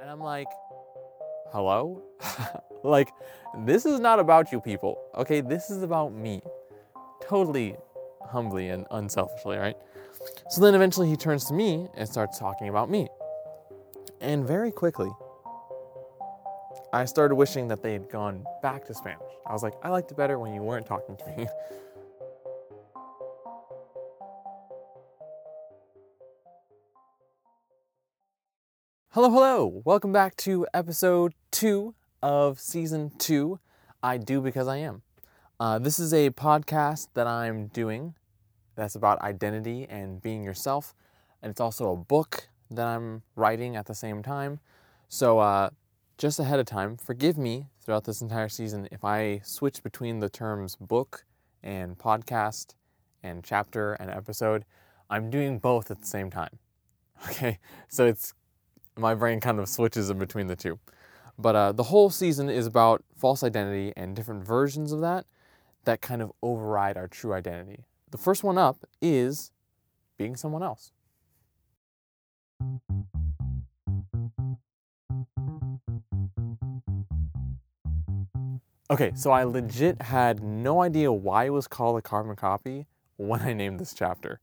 And I'm like, hello? like, this is not about you people, okay? This is about me. Totally humbly and unselfishly, right? So then eventually he turns to me and starts talking about me. And very quickly, I started wishing that they had gone back to Spanish. I was like, I liked it better when you weren't talking to me. hello, hello. Welcome back to episode two of season two. I do because I am. Uh, this is a podcast that I'm doing that's about identity and being yourself. And it's also a book that I'm writing at the same time. So, uh, just ahead of time, forgive me throughout this entire season if I switch between the terms book and podcast and chapter and episode. I'm doing both at the same time. Okay, so it's my brain kind of switches in between the two. But uh, the whole season is about false identity and different versions of that that kind of override our true identity. The first one up is being someone else. Okay, so I legit had no idea why it was called a carbon copy when I named this chapter.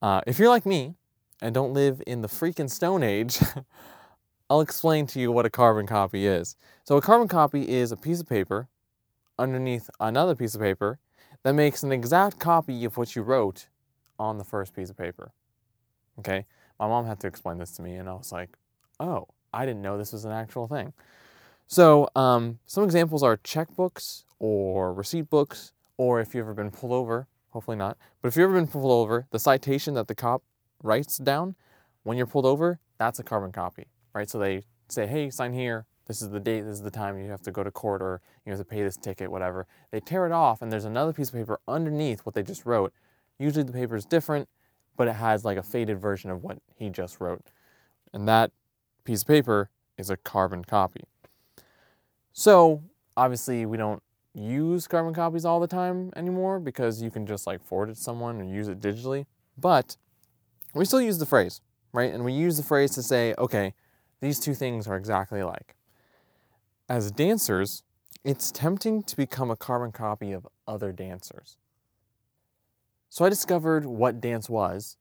Uh, if you're like me and don't live in the freaking Stone Age, I'll explain to you what a carbon copy is. So, a carbon copy is a piece of paper underneath another piece of paper that makes an exact copy of what you wrote on the first piece of paper. Okay? My mom had to explain this to me, and I was like, oh, I didn't know this was an actual thing. So, um, some examples are checkbooks or receipt books, or if you've ever been pulled over, hopefully not, but if you've ever been pulled over, the citation that the cop writes down when you're pulled over, that's a carbon copy, right? So they say, hey, sign here. This is the date, this is the time you have to go to court or you have to pay this ticket, whatever. They tear it off, and there's another piece of paper underneath what they just wrote. Usually the paper is different, but it has like a faded version of what he just wrote. And that piece of paper is a carbon copy. So obviously we don't use carbon copies all the time anymore because you can just like forward it to someone or use it digitally. But we still use the phrase, right? And we use the phrase to say, okay, these two things are exactly alike. As dancers, it's tempting to become a carbon copy of other dancers. So I discovered what dance was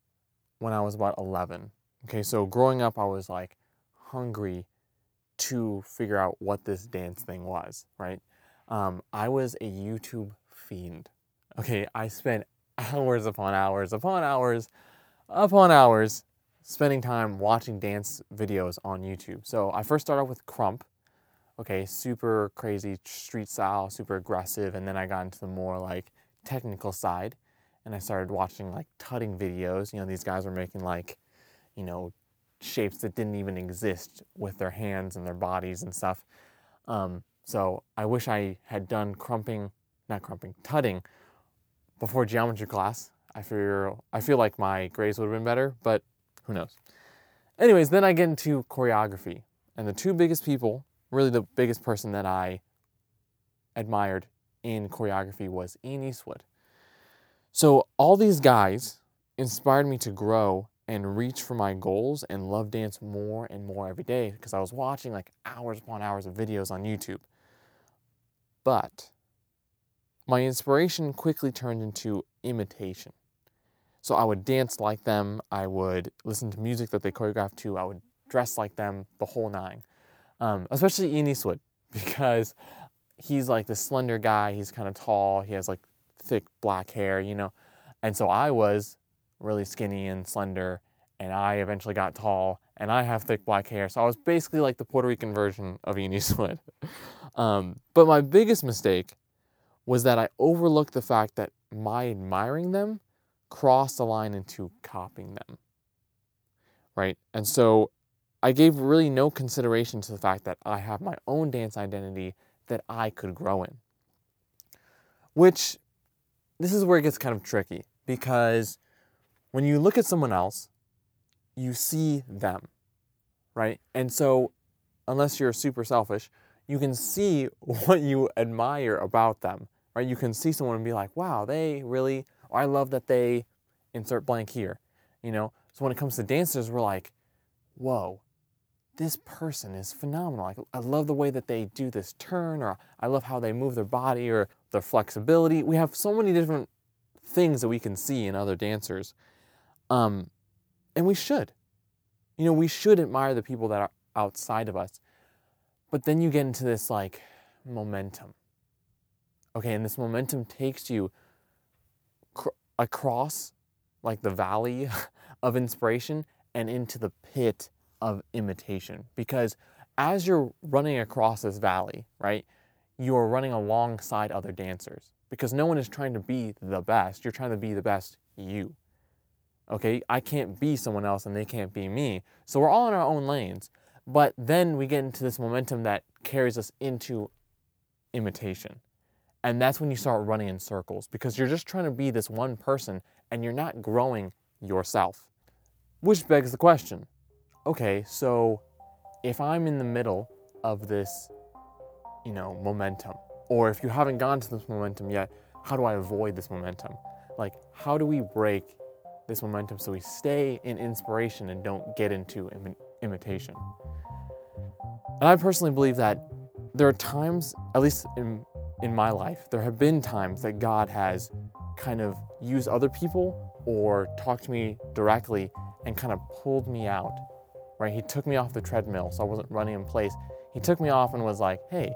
when I was about 11. Okay, so growing up, I was like hungry to figure out what this dance thing was, right? Um, I was a YouTube fiend. Okay, I spent hours upon hours upon hours upon hours spending time watching dance videos on YouTube. So I first started with Krump, okay, super crazy street style, super aggressive, and then I got into the more like technical side and I started watching like tutting videos. You know, these guys were making like, you know, shapes that didn't even exist with their hands and their bodies and stuff. Um, so I wish I had done krumping, not krumping, tutting before geometry class. I feel I feel like my grades would have been better, but who knows. Anyways, then I get into choreography, and the two biggest people, really the biggest person that I admired in choreography was Ian Eastwood. So all these guys inspired me to grow and reach for my goals and love dance more and more every day because I was watching like hours upon hours of videos on YouTube. But my inspiration quickly turned into imitation. So I would dance like them, I would listen to music that they choreographed to, I would dress like them, the whole nine. Um, especially Ian Eastwood, because he's like this slender guy, he's kind of tall, he has like thick black hair, you know. And so I was really skinny and slender, and I eventually got tall, and I have thick black hair. So I was basically like the Puerto Rican version of Ian Eastwood. um, but my biggest mistake was that I overlooked the fact that my admiring them crossed the line into copying them. Right? And so I gave really no consideration to the fact that I have my own dance identity that I could grow in. Which, this is where it gets kind of tricky because when you look at someone else, you see them, right? And so, unless you're super selfish, you can see what you admire about them, right? You can see someone and be like, wow, they really, I love that they insert blank here, you know? So when it comes to dancers, we're like, whoa, this person is phenomenal. Like, I love the way that they do this turn, or I love how they move their body, or their flexibility. We have so many different things that we can see in other dancers. Um, and we should. You know, we should admire the people that are outside of us. But then you get into this like momentum. Okay, and this momentum takes you cr- across like the valley of inspiration and into the pit of imitation. Because as you're running across this valley, right, you are running alongside other dancers. Because no one is trying to be the best, you're trying to be the best you. Okay, I can't be someone else and they can't be me. So we're all in our own lanes. But then we get into this momentum that carries us into imitation. And that's when you start running in circles because you're just trying to be this one person and you're not growing yourself. Which begs the question okay, so if I'm in the middle of this, you know, momentum, or if you haven't gone to this momentum yet, how do I avoid this momentum? Like, how do we break this momentum so we stay in inspiration and don't get into Im- imitation? And I personally believe that there are times, at least in, in my life, there have been times that God has kind of used other people or talked to me directly and kind of pulled me out. Right? He took me off the treadmill so I wasn't running in place. He took me off and was like, hey,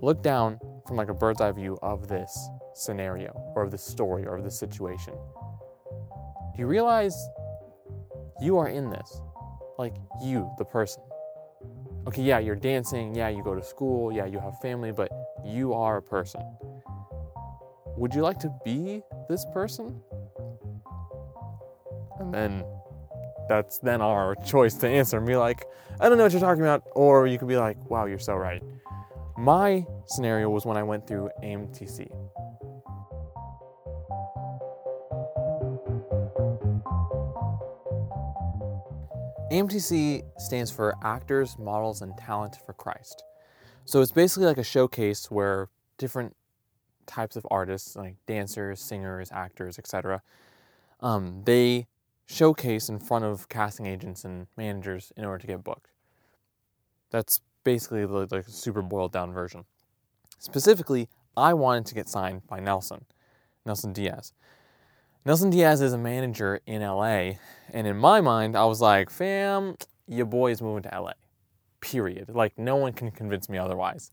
look down from like a bird's eye view of this scenario or of this story or of this situation. Do you realize you are in this? Like you, the person okay, yeah, you're dancing, yeah, you go to school, yeah, you have family, but you are a person. Would you like to be this person? And then that's then our choice to answer and be like, I don't know what you're talking about. Or you could be like, wow, you're so right. My scenario was when I went through AMTC. AMTC stands for Actors, Models, and Talent for Christ. So it's basically like a showcase where different types of artists, like dancers, singers, actors, etc., um, they showcase in front of casting agents and managers in order to get booked. That's basically the super boiled down version. Specifically, I wanted to get signed by Nelson, Nelson Diaz. Nelson Diaz is a manager in LA, and in my mind, I was like, fam, your boy is moving to LA. Period. Like, no one can convince me otherwise.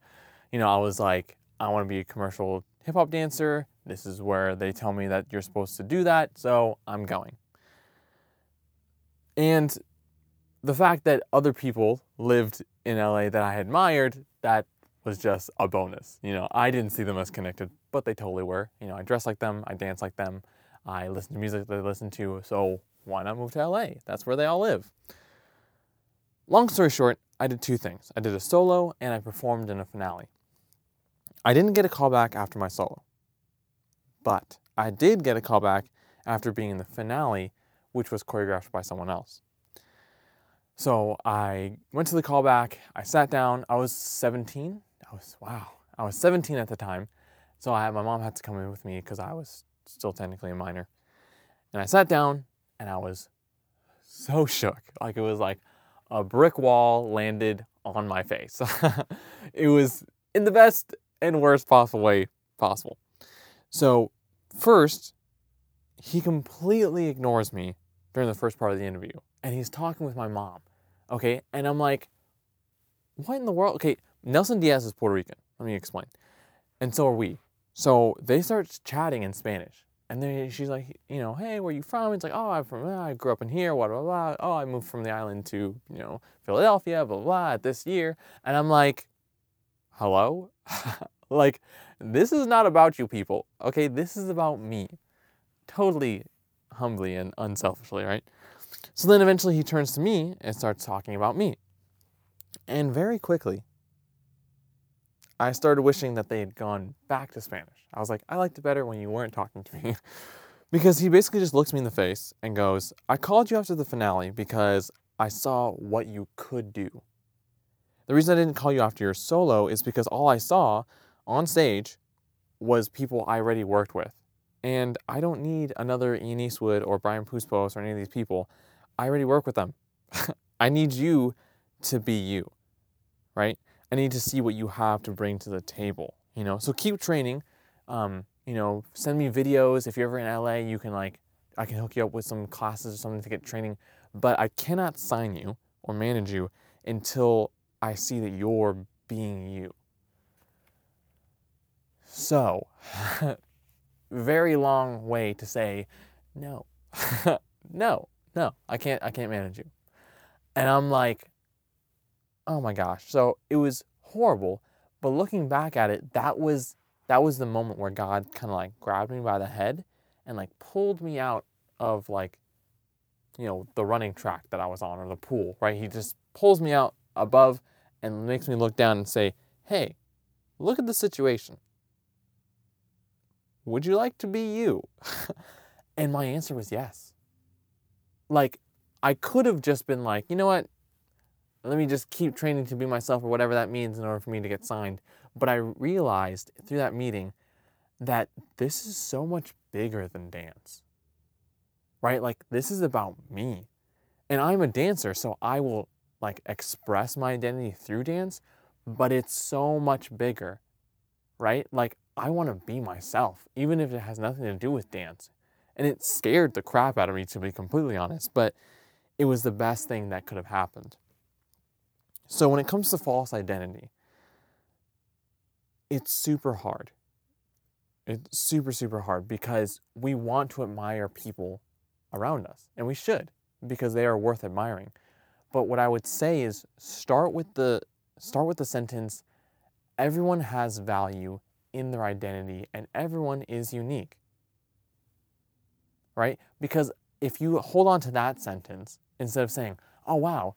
You know, I was like, I want to be a commercial hip hop dancer. This is where they tell me that you're supposed to do that, so I'm going. And the fact that other people lived in LA that I admired, that was just a bonus. You know, I didn't see them as connected, but they totally were. You know, I dress like them, I dance like them. I listen to music they listen to, so why not move to LA? That's where they all live. Long story short, I did two things. I did a solo and I performed in a finale. I didn't get a call back after my solo, but I did get a call back after being in the finale, which was choreographed by someone else. So I went to the callback, I sat down, I was 17. I was, wow, I was 17 at the time. So I, my mom had to come in with me because I was still technically a minor. And I sat down and I was so shook. Like it was like a brick wall landed on my face. it was in the best and worst possible way possible. So, first, he completely ignores me during the first part of the interview. And he's talking with my mom. Okay. And I'm like, what in the world? Okay. Nelson Diaz is Puerto Rican. Let me explain. And so are we. So they start chatting in Spanish. And then she's like, you know, hey, where are you from? It's like, oh, I'm from, ah, I grew up in here, blah, blah, blah. Oh, I moved from the island to, you know, Philadelphia, blah, blah, this year. And I'm like, hello? like, this is not about you people, okay? This is about me. Totally humbly and unselfishly, right? So then eventually he turns to me and starts talking about me. And very quickly, I started wishing that they had gone back to Spanish. I was like, I liked it better when you weren't talking to me. because he basically just looks me in the face and goes, I called you after the finale because I saw what you could do. The reason I didn't call you after your solo is because all I saw on stage was people I already worked with. And I don't need another Ian Eastwood or Brian Puspos or any of these people. I already work with them. I need you to be you, right? I need to see what you have to bring to the table, you know? So keep training. Um, you know, send me videos. If you're ever in LA, you can like, I can hook you up with some classes or something to get training. But I cannot sign you or manage you until I see that you're being you. So, very long way to say no. no, no, I can't I can't manage you. And I'm like, oh my gosh. So it was horrible, but looking back at it, that was that was the moment where God kind of like grabbed me by the head and like pulled me out of like you know the running track that I was on or the pool, right? He just pulls me out above and makes me look down and say, "Hey, look at the situation. Would you like to be you?" and my answer was yes. Like I could have just been like, "You know what? Let me just keep training to be myself or whatever that means in order for me to get signed. But I realized through that meeting that this is so much bigger than dance. Right? Like this is about me. And I'm a dancer, so I will like express my identity through dance, but it's so much bigger. Right? Like I want to be myself, even if it has nothing to do with dance. And it scared the crap out of me to be completely honest, but it was the best thing that could have happened. So when it comes to false identity, it's super hard. It's super, super hard because we want to admire people around us, and we should because they are worth admiring. But what I would say is start with the start with the sentence everyone has value in their identity and everyone is unique. Right? Because if you hold on to that sentence instead of saying, "Oh wow,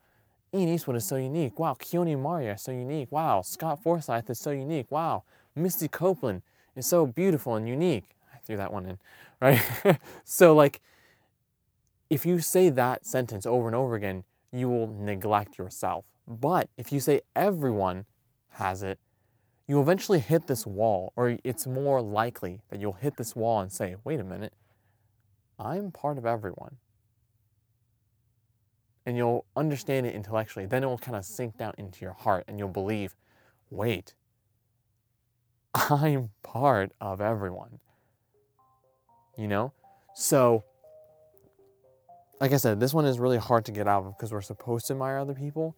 Ian Eastwood is so unique. Wow, Keone Madrid is so unique. Wow, Scott Forsyth is so unique. Wow, Misty Copeland is so beautiful and unique. I threw that one in, right? so, like, if you say that sentence over and over again, you will neglect yourself. But if you say everyone has it, you eventually hit this wall, or it's more likely that you'll hit this wall and say, wait a minute, I'm part of everyone and you'll understand it intellectually. Then it will kind of sink down into your heart and you'll believe, wait, I'm part of everyone. You know? So, like I said, this one is really hard to get out of because we're supposed to admire other people.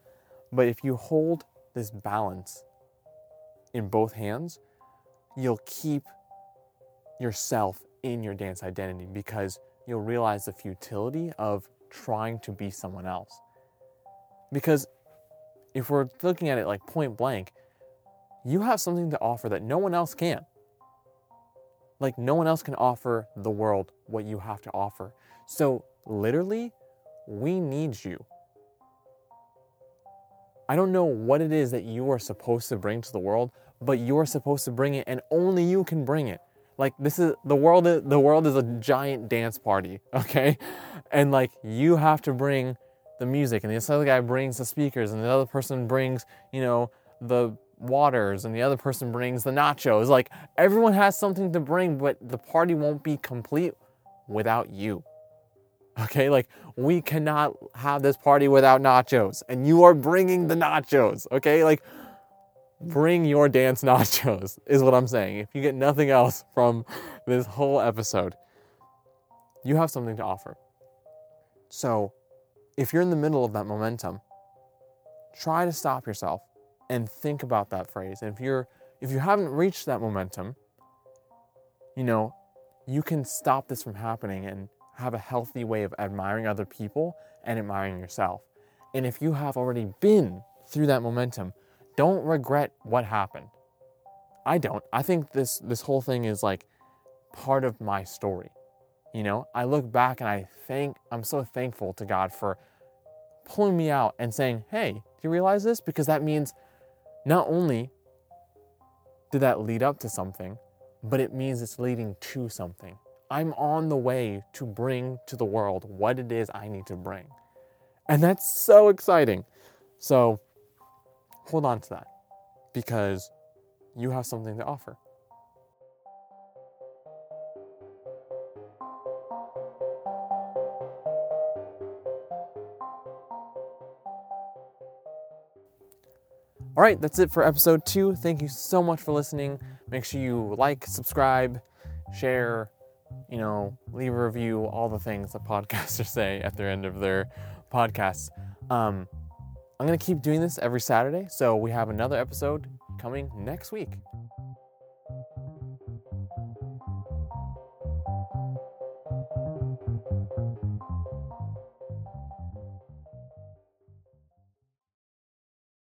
But if you hold this balance in both hands, you'll keep yourself in your dance identity because you'll realize the futility of trying to be someone else. Because if we're looking at it like point blank, you have something to offer that no one else can. Like, no one else can offer the world what you have to offer. So, literally, we need you. I don't know what it is that you are supposed to bring to the world, but you're supposed to bring it, and only you can bring it. Like this is the world. Is, the world is a giant dance party, okay? And like you have to bring the music, and this other guy brings the speakers, and the other person brings, you know, the waters, and the other person brings the nachos. Like everyone has something to bring, but the party won't be complete without you. Okay, like we cannot have this party without nachos, and you are bringing the nachos. Okay, like bring your dance nachos, is what I'm saying. If you get nothing else from this whole episode, you have something to offer. So, if you're in the middle of that momentum, try to stop yourself and think about that phrase. And if you're if you haven't reached that momentum, you know, you can stop this from happening and have a healthy way of admiring other people and admiring yourself. And if you have already been through that momentum, don't regret what happened. I don't. I think this this whole thing is like part of my story. You know, I look back and I thank I'm so thankful to God for pulling me out and saying, "Hey, do you realize this?" Because that means not only did that lead up to something, but it means it's leading to something. I'm on the way to bring to the world what it is I need to bring. And that's so exciting. So, hold on to that because you have something to offer. All right, that's it for episode two. Thank you so much for listening. Make sure you like, subscribe, share, you know, leave a review, all the things that podcasters say at the end of their podcasts. Um, I'm going to keep doing this every Saturday, so we have another episode coming next week.